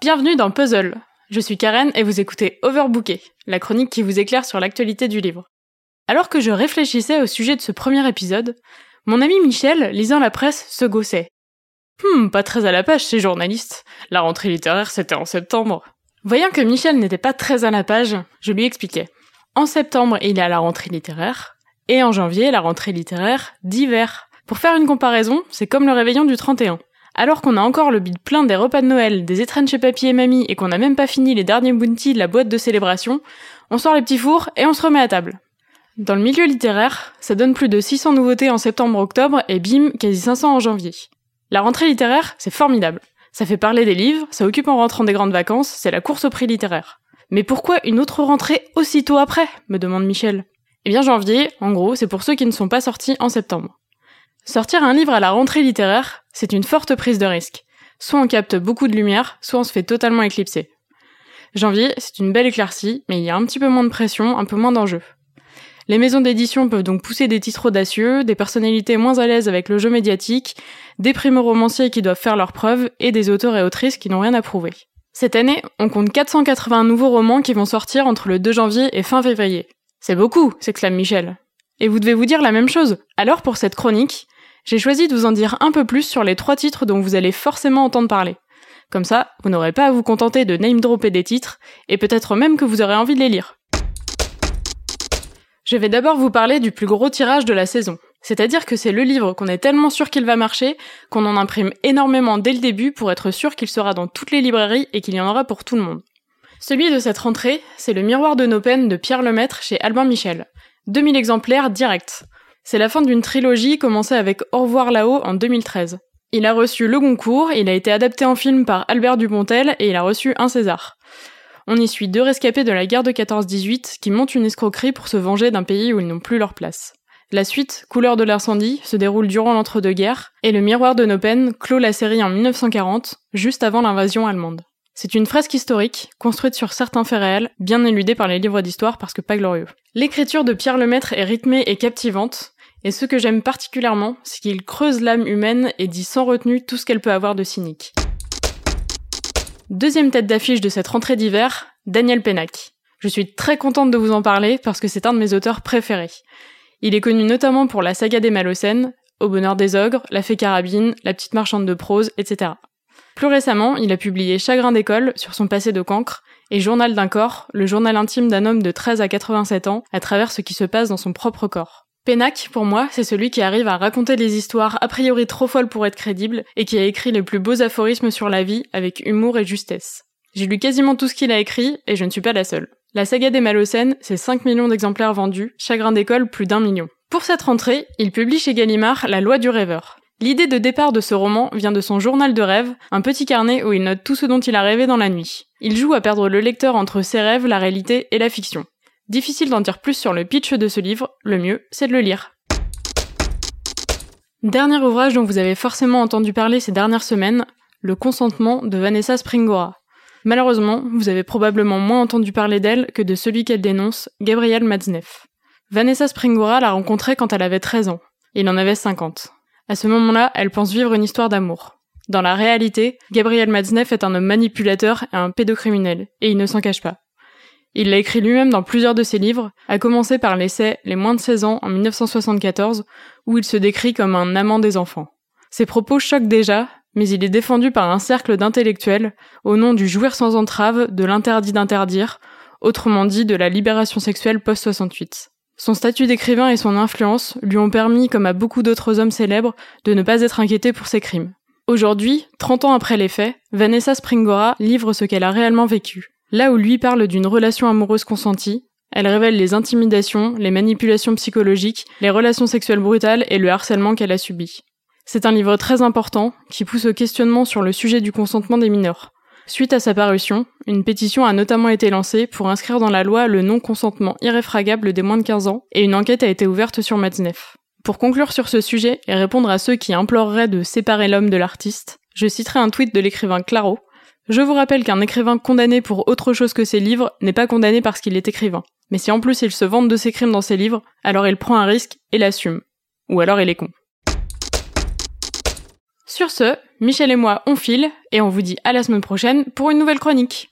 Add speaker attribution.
Speaker 1: Bienvenue dans Puzzle. Je suis Karen et vous écoutez Overbooké, la chronique qui vous éclaire sur l'actualité du livre. Alors que je réfléchissais au sujet de ce premier épisode, mon ami Michel, lisant la presse, se gossait. Hmm, pas très à la page ces journalistes. La rentrée littéraire, c'était en septembre. Voyant que Michel n'était pas très à la page, je lui expliquais. En septembre, il y a la rentrée littéraire, et en janvier, la rentrée littéraire d'hiver. Pour faire une comparaison, c'est comme le réveillon du 31. Alors qu'on a encore le bide plein des repas de Noël, des étrennes chez papy et mamie et qu'on n'a même pas fini les derniers bounty de la boîte de célébration, on sort les petits fours et on se remet à table. Dans le milieu littéraire, ça donne plus de 600 nouveautés en septembre-octobre et bim, quasi 500 en janvier. La rentrée littéraire, c'est formidable. Ça fait parler des livres, ça occupe en rentrant des grandes vacances, c'est la course au prix littéraire. Mais pourquoi une autre rentrée aussitôt après? me demande Michel. Eh bien janvier, en gros, c'est pour ceux qui ne sont pas sortis en septembre. Sortir un livre à la rentrée littéraire, c'est une forte prise de risque. Soit on capte beaucoup de lumière, soit on se fait totalement éclipser. Janvier, c'est une belle éclaircie, mais il y a un petit peu moins de pression, un peu moins d'enjeux. Les maisons d'édition peuvent donc pousser des titres audacieux, des personnalités moins à l'aise avec le jeu médiatique, des primo-romanciers qui doivent faire leurs preuves et des auteurs et autrices qui n'ont rien à prouver. Cette année, on compte 480 nouveaux romans qui vont sortir entre le 2 janvier et fin février. C'est beaucoup, s'exclame Michel. Et vous devez vous dire la même chose. Alors pour cette chronique, j'ai choisi de vous en dire un peu plus sur les trois titres dont vous allez forcément entendre parler. Comme ça, vous n'aurez pas à vous contenter de name dropper des titres, et peut-être même que vous aurez envie de les lire. Je vais d'abord vous parler du plus gros tirage de la saison. C'est-à-dire que c'est le livre qu'on est tellement sûr qu'il va marcher qu'on en imprime énormément dès le début pour être sûr qu'il sera dans toutes les librairies et qu'il y en aura pour tout le monde. Celui de cette rentrée, c'est Le Miroir de nos peines de Pierre Lemaître chez Albin Michel. 2000 exemplaires direct. C'est la fin d'une trilogie commencée avec Au revoir là-haut en 2013. Il a reçu le Goncourt, il a été adapté en film par Albert Dupontel et il a reçu un César. On y suit deux rescapés de la guerre de 14-18 qui montent une escroquerie pour se venger d'un pays où ils n'ont plus leur place. La suite, Couleur de l'incendie, se déroule durant l'entre-deux-guerres, et Le Miroir de nos clôt la série en 1940, juste avant l'invasion allemande. C'est une fresque historique, construite sur certains faits réels, bien éludée par les livres d'histoire parce que pas glorieux. L'écriture de Pierre Lemaître est rythmée et captivante, et ce que j'aime particulièrement, c'est qu'il creuse l'âme humaine et dit sans retenue tout ce qu'elle peut avoir de cynique. Deuxième tête d'affiche de cette rentrée d'hiver, Daniel Pennac. Je suis très contente de vous en parler parce que c'est un de mes auteurs préférés. Il est connu notamment pour la saga des Malocènes, Au bonheur des ogres, La fée carabine, La petite marchande de prose, etc. Plus récemment, il a publié Chagrin d'école sur son passé de cancre et Journal d'un corps, le journal intime d'un homme de 13 à 87 ans à travers ce qui se passe dans son propre corps. Pennac, pour moi, c'est celui qui arrive à raconter des histoires a priori trop folles pour être crédibles et qui a écrit les plus beaux aphorismes sur la vie avec humour et justesse. J'ai lu quasiment tout ce qu'il a écrit et je ne suis pas la seule. La saga des Malocènes, c'est 5 millions d'exemplaires vendus, Chagrin d'école plus d'un million. Pour cette rentrée, il publie chez Gallimard La loi du rêveur. L'idée de départ de ce roman vient de son journal de rêve, un petit carnet où il note tout ce dont il a rêvé dans la nuit. Il joue à perdre le lecteur entre ses rêves, la réalité et la fiction. Difficile d'en dire plus sur le pitch de ce livre, le mieux, c'est de le lire. Dernier ouvrage dont vous avez forcément entendu parler ces dernières semaines, Le consentement de Vanessa Springora. Malheureusement, vous avez probablement moins entendu parler d'elle que de celui qu'elle dénonce, Gabriel Matzneff. Vanessa Springora l'a rencontrée quand elle avait 13 ans. Il en avait 50. À ce moment-là, elle pense vivre une histoire d'amour. Dans la réalité, Gabriel Matzneff est un homme manipulateur et un pédocriminel, et il ne s'en cache pas. Il l'a écrit lui-même dans plusieurs de ses livres, à commencer par l'essai Les moins de 16 ans en 1974, où il se décrit comme un amant des enfants. Ses propos choquent déjà, mais il est défendu par un cercle d'intellectuels au nom du jouir sans entrave, de l'interdit d'interdire, autrement dit de la libération sexuelle post-68. Son statut d'écrivain et son influence lui ont permis, comme à beaucoup d'autres hommes célèbres, de ne pas être inquiété pour ses crimes. Aujourd'hui, 30 ans après les faits, Vanessa Springora livre ce qu'elle a réellement vécu. Là où lui parle d'une relation amoureuse consentie, elle révèle les intimidations, les manipulations psychologiques, les relations sexuelles brutales et le harcèlement qu'elle a subi. C'est un livre très important qui pousse au questionnement sur le sujet du consentement des mineurs. Suite à sa parution, une pétition a notamment été lancée pour inscrire dans la loi le non-consentement irréfragable des moins de 15 ans et une enquête a été ouverte sur Matzneff. Pour conclure sur ce sujet et répondre à ceux qui imploreraient de séparer l'homme de l'artiste, je citerai un tweet de l'écrivain Claro, je vous rappelle qu'un écrivain condamné pour autre chose que ses livres n'est pas condamné parce qu'il est écrivain. Mais si en plus il se vante de ses crimes dans ses livres, alors il prend un risque et l'assume. Ou alors il est con. Sur ce, Michel et moi, on file, et on vous dit à la semaine prochaine pour une nouvelle chronique.